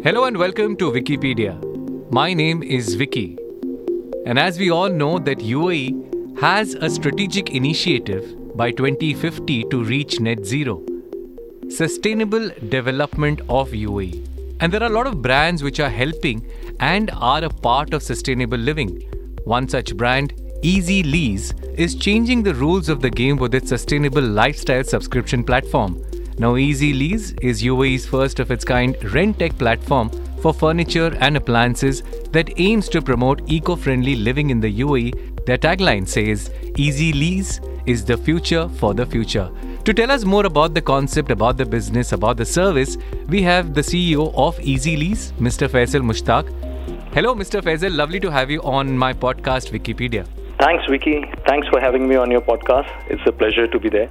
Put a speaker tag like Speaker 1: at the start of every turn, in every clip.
Speaker 1: Hello and welcome to Vickypedia. My name is Vicky. And as we all know that UAE has a strategic initiative by 2050 to reach net zero. Sustainable development of UAE. And there are a lot of brands which are helping and are a part of sustainable living. One such brand, Easy Lease, is changing the rules of the game with its sustainable lifestyle subscription platform. Now, Easy Lease is UAE's first of its kind rent tech platform for furniture and appliances that aims to promote eco friendly living in the UAE. Their tagline says, Easy Lease is the future for the future. To tell us more about the concept, about the business, about the service, we have the CEO of Easy Lease, Mr. Faisal Mushtaq. Hello, Mr. Faisal. Lovely to have you on my podcast, Vickypedia.
Speaker 2: Thanks, Vicky. Thanks for having me on your podcast. It's a pleasure to be there.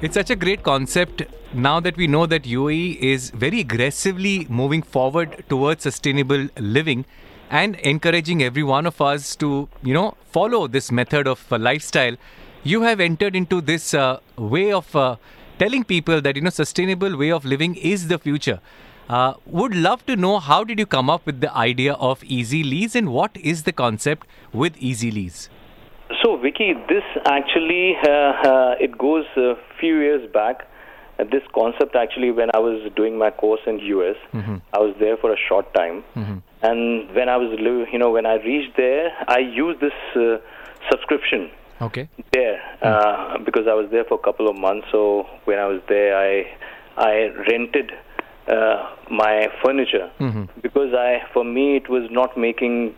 Speaker 1: It's such a great concept now that we know that UAE is very aggressively moving forward towards sustainable living and encouraging every one of us to, you know, follow this method of uh, lifestyle. You have entered into this uh, way of uh, telling people that, you know, sustainable way of living is the future. Uh, would love to know how did you come up with the idea of Easy Lease and what is the concept with Easy Lease?
Speaker 2: So, Vicky, this actually uh, uh, it goes a few years back. Uh, this concept actually, when I was doing my course in US, mm-hmm. I was there for a short time, mm-hmm. and when I was, you know, when I reached there, I used this uh, subscription.
Speaker 1: Okay.
Speaker 2: There, mm-hmm. because I was there for a couple of months. So when I was there, I I rented uh, my furniture mm-hmm. because I, for me, it was not making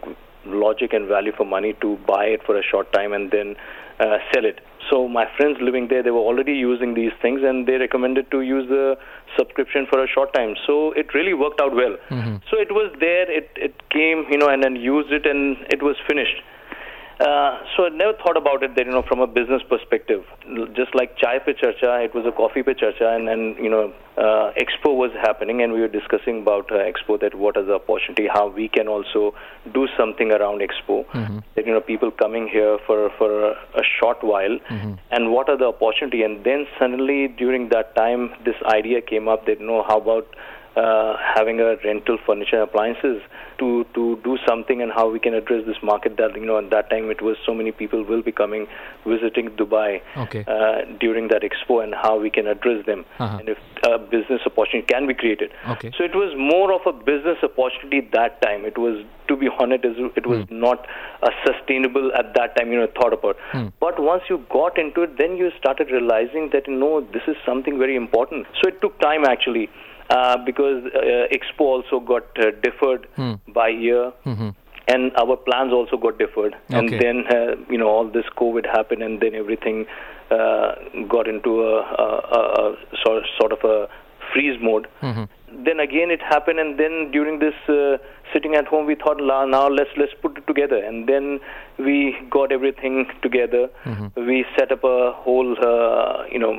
Speaker 2: logic and value for money to buy it for a short time and then uh, sell it. So my friends living there, they were already using these things, and they recommended to use the subscription for a short time. So it really worked out well. Mm-hmm. So it was there, it it came, you know, and then used it, and it was finished. Uh, so I never thought about it that you know from a business perspective. Just like chai pe charcha, it was a coffee pe charcha, and and you know uh, expo was happening, and we were discussing about uh, expo that what is the opportunity, how we can also do something around expo. Mm-hmm. That you know people coming here for for a, short while, mm-hmm. and what are the opportunity, and then suddenly during that time this idea came up that you know how about uh, having a rental furniture appliances to to do something and how we can address this market that you know at that time it was so many people will be coming visiting Dubai
Speaker 1: okay.
Speaker 2: uh, during that expo and how we can address them uh-huh. and if a business opportunity can be created
Speaker 1: okay.
Speaker 2: so it was more of a business opportunity that time it was to be honest it was mm. not a sustainable at that time you know thought about mm. but once you got into it then you started realizing that you know this is something very important so it took time actually uh, because uh, Expo also got uh, deferred hmm. by year. Mm-hmm. And our plans also got deferred, okay. and then uh, you know all this COVID happened, and then everything uh, got into a, a, a, sort sort of a freeze mode. Mm-hmm. Then again it happened, and then during this uh, sitting at home, we thought, now let's let's put it together, and then we got everything together. Mm-hmm. We set up a whole, uh, you know,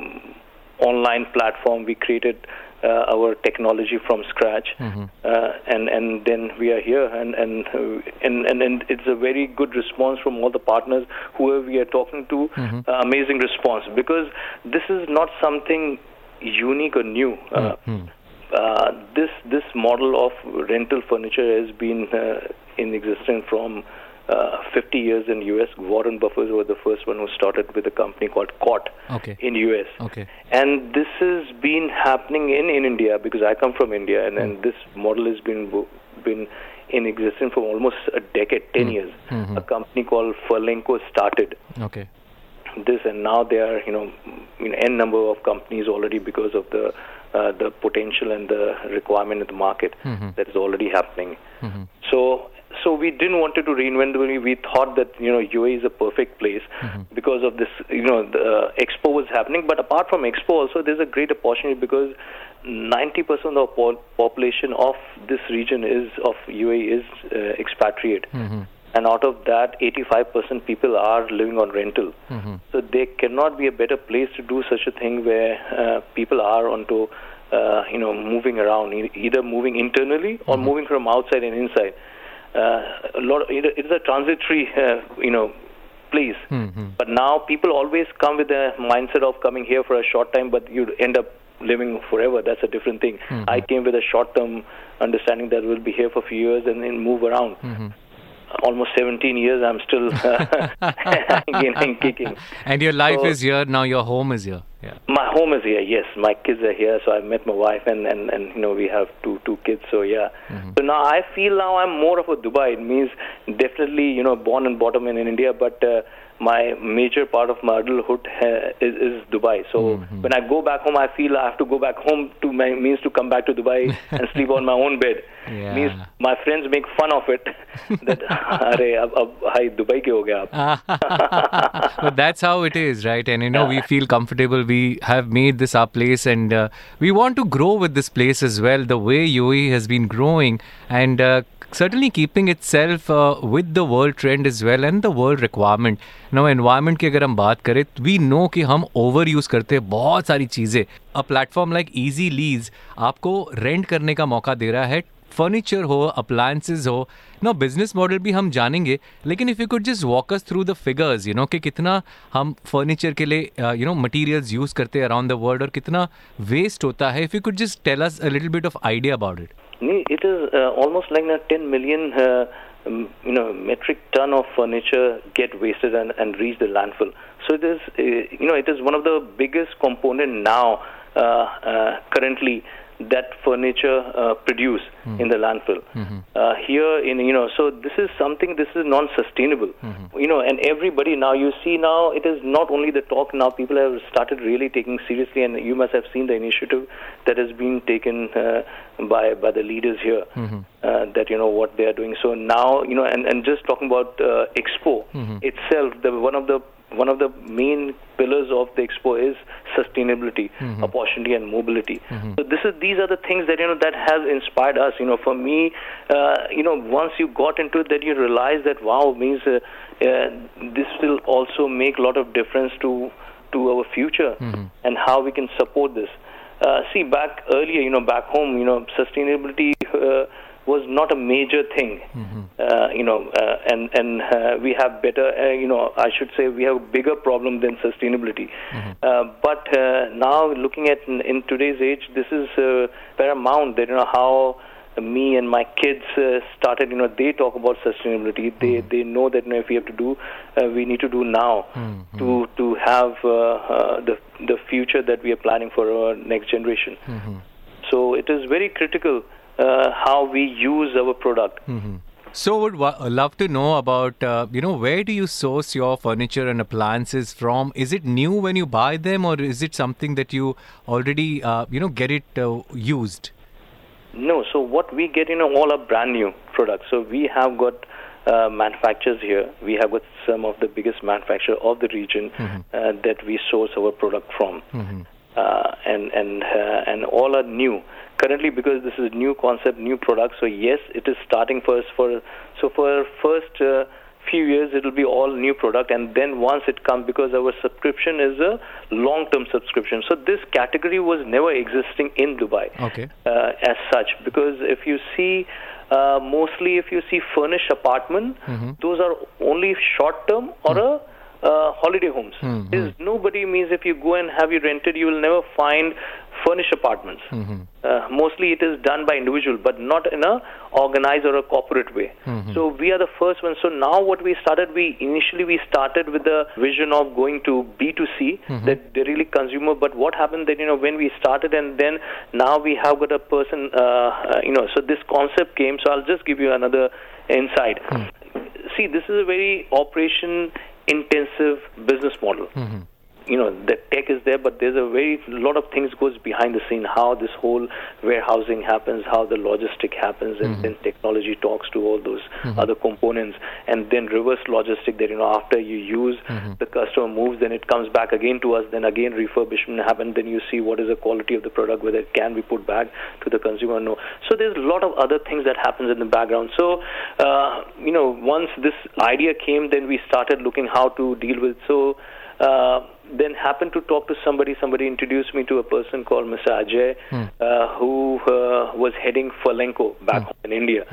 Speaker 2: online platform. We created uh, our technology from scratch, mm-hmm. uh, and and then we are here, and and, and and and it's a very good response from all the partners whoever we are talking to. Mm-hmm. Uh, amazing response because this is not something unique or new. Uh, mm-hmm. Uh, this this model of rental furniture has been uh, in existence from uh, 50 years in US. Warren Buffett was the first one who started with a company called CORT
Speaker 1: okay.
Speaker 2: in US.
Speaker 1: Okay.
Speaker 2: And this has been happening in, in India because I come from India, and, mm. and this model has been been in existence for almost a decade, 10 mm. years. Mm-hmm. A company called Furlenco started.
Speaker 1: Okay.
Speaker 2: This and now there are you know, n number of companies already because of the uh, the potential and the requirement in the market mm-hmm. that is already happening. Mm-hmm. So so we didn't want to reinvent the wheel. We thought that you know UAE is a perfect place mm-hmm. because of this. You know, the uh, expo was happening, but apart from expo, also there's a great opportunity because 90% of the po- population of this region is of UAE is uh, expatriate. Mm-hmm. And out of that, 85% people are living on rental. Mm-hmm. So there cannot be a better place to do such a thing where uh, people are onto, uh, you know, moving around, either moving internally or mm-hmm. moving from outside and inside a lot. Of, it is a transitory, uh, you know, place. Mm-hmm. But now people always come with a mindset of coming here for a short time, but you end up living forever. That's a different thing.
Speaker 1: Mm-hmm.
Speaker 2: I came with a short-term understanding that we'll be here for a few years and then move around.
Speaker 1: Mm-hmm.
Speaker 2: Almost 17 years, I'm still hanging and kicking.
Speaker 1: And your life
Speaker 2: So-
Speaker 1: is here now. Your home is here. Yeah.
Speaker 2: My home is here. Yes, my kids are here. So I met my wife, and and and you know we have two two kids. So yeah. So now I feel now I'm more of a Dubai. It means definitely you know born and bottom in, in India, but. Uh, my major part of my adulthood uh, is, is Dubai. So when I go back home, I feel I have to go back home to my means to come back to Dubai and sleep on my own bed.
Speaker 1: Yeah.
Speaker 2: Means my friends make fun of it that अरे अब अब हाय Dubai के हो गया आप
Speaker 1: but that's how it is, right? And you know, we feel comfortable. We have made this our place, and uh, we want to grow with this place as well. The way UAE has been growing, and uh, certainly keeping itself uh, with the world trend as well and the world requirement. Now, environment की अगर हम बात करें, we know कि हम over use करते हैं बहुत सारी चीज़ें. A platform like easy lease आपको रेंट करने का मौका दे रहा है फर्नीचर हो अप्लायंसेज हो ना बिज़नेस मॉडल भी हम जानेंगे लेकिन if you could just walk us through the figures you know कि कितना हम फर्नीचर के लिए यू नो मटेरियल्स यूज़ करते हैं अराउंड द वर्ल्ड और कितना वेस्ट होता है if you could just tell us a little bit of idea about
Speaker 2: it It is uh, almost like a 10 million, uh, you know, metric ton of furniture get wasted and, and reach the landfill. So it is, uh, you know, it is one of the biggest component now, uh, uh, currently, that furniture uh, produce in the landfill. Uh, here in, you know, so this is something, this is non-sustainable. You know, and everybody now, you see now, it is not only the talk now, people have started really taking seriously, and you must have seen the initiative that has been taken uh, by by the leaders here. Uh, that you know what they are doing. So now you know, and, and just talking about uh, Expo itself, the one of the one of the main pillars of the Expo is sustainability, opportunity, and mobility. So this is these are the things that you know that has inspired us. You know, for me, uh, you know, once you got into it, that you realize that wow means uh, uh, this will also make a lot of difference to to our future and how we can support this. Uh, see, back earlier, you know, back home, you know, sustainability uh, was not a major thing. Uh, you know, uh, and and uh, we have better, uh, you know, I should say we have a bigger problem than sustainability. Uh, but uh, now, looking at in, in today's age, this is uh, paramount. That you know how me and my kids uh, started. You know, they talk about sustainability. They they know that you know, if we have to do, uh, we need to do now to to have uh, uh, the the future that we are planning for our next generation. So it is very critical how we use our product.
Speaker 1: So would wa- love to know about uh, you know where do you source your furniture and appliances from? Is it new when you buy them, or is it something that you already uh, you know get it uh, used?
Speaker 2: No, so what we get, you know, all are brand new products. So we have got uh, manufacturers here. We have got some of the biggest manufacturers of the region uh, that we source our product from, uh, and and uh, and all are new. Currently, because this is a new concept, new product. So yes, it is starting first for so for first. Uh, few years it will be all new product and then once it comes because our subscription is a long term subscription so this category was never existing in dubai
Speaker 1: Okay.
Speaker 2: uh, as such because if you see uh, mostly if you see furnished apartment those are only short term or a uh, holiday homes. Hmm, hmm. There's nobody means if you go and have you rented you will never find furnished apartments. Hmm, uh, mostly it is done by individual but not in a organized or a corporate way. So we are the first ones. So now what we started we initially we started with the vision of going to b2c that they really consumer. But what happened that you know when we started and then now we have got a person uh, uh, you know so this concept came. So i'll just give you another insight. See this is a very operation intensive business model mm-hmm. You know the tech is there but there's a very lot of things goes behind the scene how this whole warehousing happens how the logistic happens and then technology talks to all those other components and then reverse logistic that you know after you use the customer moves then it comes back again to us then again refurbishment happens then you see what is the quality of the product whether it can be put back to the consumer or no. So there's a lot of other things that happens in the background. So uh, you know once this idea came then we started looking how to deal with so uh, then happened to talk to somebody. Somebody introduced me to a person called Mr. Ajay, uh, who uh, was heading Furlenco back home in India.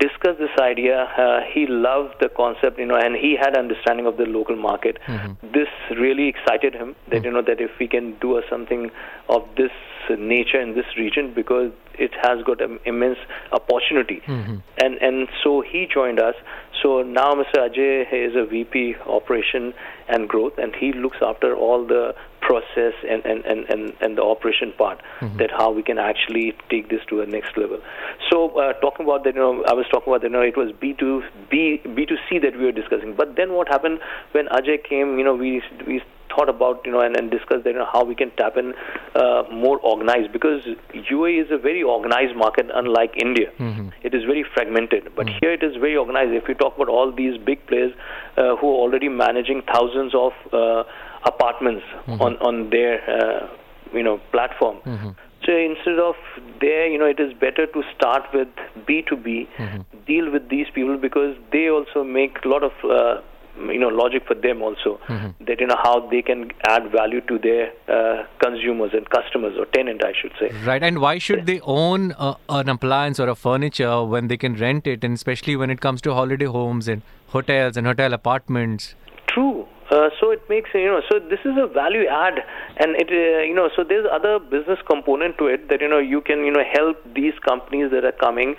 Speaker 2: discussed this idea. Uh, he loved the concept, you know, and he had understanding of the local market. Mm-hmm. This really excited him that mm-hmm. you know that if we can do a, something of this nature in this region because it has got an immense opportunity. Mm-hmm. And and so he joined us. So now Mr. Ajay is a VP operation and growth, and he looks after all the process and, and, and, and, and the operation part mm-hmm. that how we can actually take this to the next level. So uh, talking about that, you know, I was talking about that, you know, it was B2 B B2C that we were discussing. But then what happened when Ajay came? You know, we we thought about you know and, and discussed that, you know, how we can tap in uh, more organized because UAE is a very organized market unlike India. Mm-hmm. It is very fragmented, but mm-hmm. here it is very organized. If we talk about all these big players uh, who are already managing thousands of uh, apartments mm-hmm. on on their uh, you know platform. Mm-hmm. So instead of there, you know, it is better to start with B2B, mm-hmm. deal with these people because they also make a lot of uh, you know logic for them also. Mm-hmm. that you know how they can add value to their uh, consumers and customers or tenant I should say.
Speaker 1: Right and why should they own uh, an appliance or a furniture when they can rent it and especially when it comes to holiday homes and hotels and hotel apartments?
Speaker 2: True uh, so it makes you know so this is a value add and it uh, you know so there's other business component to it that you know you can you know help these companies that are coming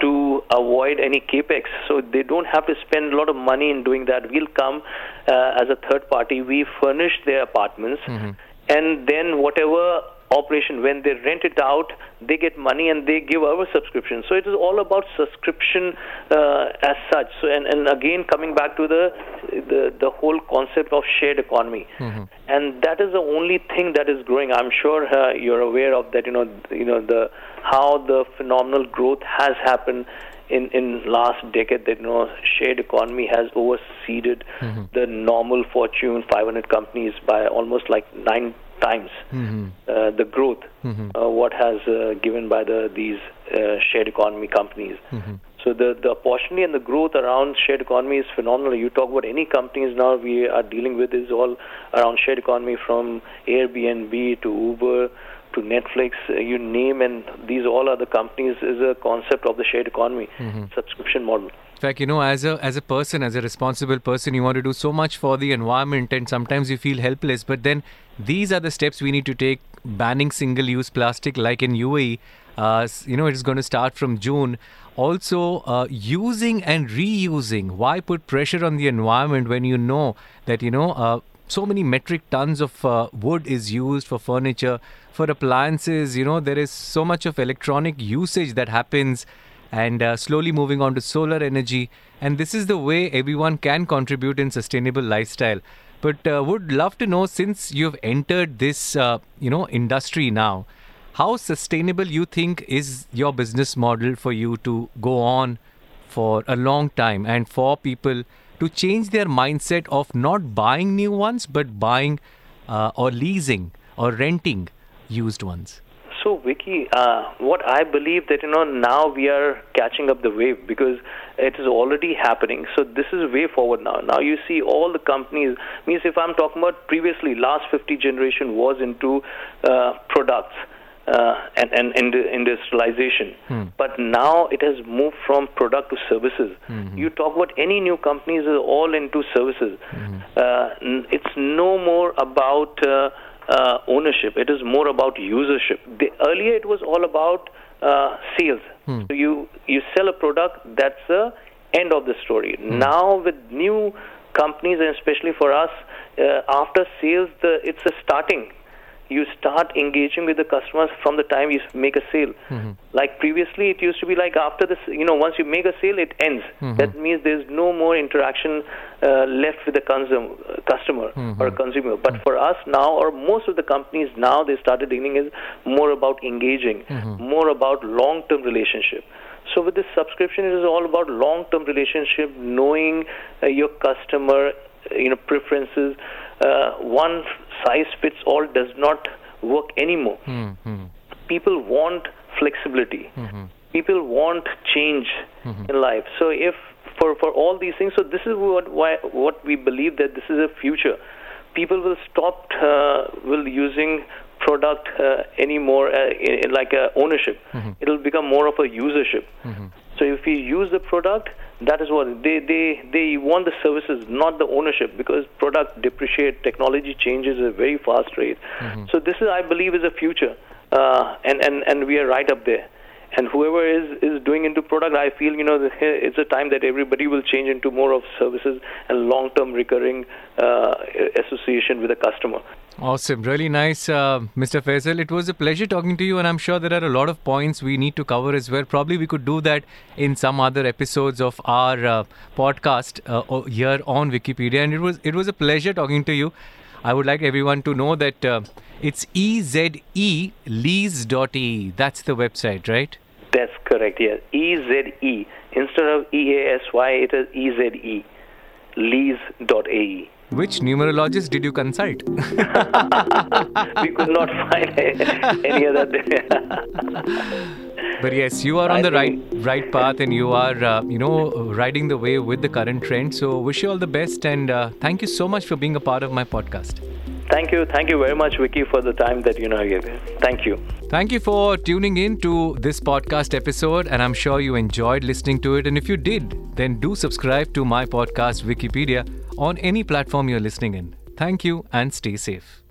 Speaker 2: to avoid any capex. So they don't have to spend a lot of money in doing that. We'll come uh, as a third party. We furnish their apartments mm-hmm. and then whatever operation when they rent it out they get money and they give our subscription so it is all about subscription uh, as such so and, and again coming back to the the, the whole concept of shared economy mm-hmm. and that is the only thing that is growing i'm sure uh, you're aware of that you know you know the how the phenomenal growth has happened in in last decade that you know shared economy has overseeded mm-hmm. the normal fortune 500 companies by almost like 9 times mm-hmm. uh, the growth mm-hmm. uh, what has uh, given by the these uh, shared economy companies. Mm-hmm. So the the opportunity and the growth around shared economy is phenomenal. You talk about any companies now we are dealing with is all around shared economy from Airbnb to Uber to Netflix, uh, you name, and these all other companies is a concept of the shared economy mm-hmm. subscription model
Speaker 1: fact, you know, as a as a person, as a responsible person, you want to do so much for the environment, and sometimes you feel helpless. But then these are the steps we need to take. Banning single-use plastic, like in UAE, uh, you know, it's going to start from June. Also, uh, using and reusing. Why put pressure on the environment when you know that you know uh, so many metric tons of uh, wood is used for furniture, for appliances? You know, there is so much of electronic usage that happens and uh, slowly moving on to solar energy. And this is the way everyone can contribute in sustainable lifestyle. But uh, would love to know since you've entered this, uh, you know, industry now, how sustainable you think is your business model for you to go on for a long time and for people to change their mindset of not buying new ones but buying uh, or leasing or renting used ones?
Speaker 2: So, Vicky, uh, what I believe that you know now we are catching up the wave because it is already happening. So this is way forward now. Now you see all the companies. Means if I'm talking about previously, last 50 generation was into uh, products. Uh, and, and, and industrialization. Hmm. But now it has moved from product to services. Mm-hmm. You talk about any new companies are all into services. Mm-hmm. Uh, it's no more about uh, uh, ownership. It is more about usership. The, earlier, it was all about uh, sales. Hmm. So you you sell a product. That's the end of the story. Hmm. Now with new companies, and especially for us, uh, after sales, the it's a starting you start engaging with the customers from the time you make a sale. Mm-hmm. Like previously, it used to be like after this, you know, once you make a sale, it ends. Mm-hmm. That means there's no more interaction uh, left with the consum- uh, customer mm-hmm. or consumer. But mm-hmm. for us now, or most of the companies now, they started dealing is more about engaging, mm-hmm. more about long-term relationship. So with this subscription, it is all about long-term relationship, knowing uh, your customer, you know, preferences. Uh, one size fits all does not work anymore. Mm-hmm. People want flexibility. Mm-hmm. People want change mm-hmm. in life. So if for for all these things, so this is what why what we believe that this is a future. People will stop uh, will using product uh, anymore uh, in, in like ownership. Mm-hmm. It'll become more of a usership. So if if we use the product, that is what they they they want the services, not the ownership, because product depreciate, technology changes at a very fast rate. Mm-hmm. So this is, I believe, is a future, uh, and and and we are right up there and whoever is is doing into product i feel you know it's a time that everybody will change into more of services and long term recurring uh, association with the customer
Speaker 1: Awesome. Really nice, uh, Mr. Faisal. It was a pleasure talking to you, and I'm sure there are a lot of points we need to cover as well. Probably we could do that in some other episodes of our uh, podcast uh, here on Vickypedia. And it was it was a pleasure talking to you. I would like everyone to know that uh, it's EZE lease.e. That's the website, right?
Speaker 2: That's correct, yes. E-Z-E. Instead of E-A-S-Y, it is E-Z-E. Lease.ae.
Speaker 1: Which numerologist did you consult?
Speaker 2: we could not find any other.
Speaker 1: but yes, you are on I the right right path, and you are uh, you know riding the way with the current trend. So wish you all the best, and uh, thank you so much for being a part of my podcast.
Speaker 2: Thank you. Thank you very much, Vicky, for the time that you know gave. Thank you.
Speaker 1: Thank you for tuning in to this podcast episode, and I'm sure you enjoyed listening to it. And if you did, then do subscribe to my podcast, Vickypedia, on any platform you're listening in. Thank you and stay safe.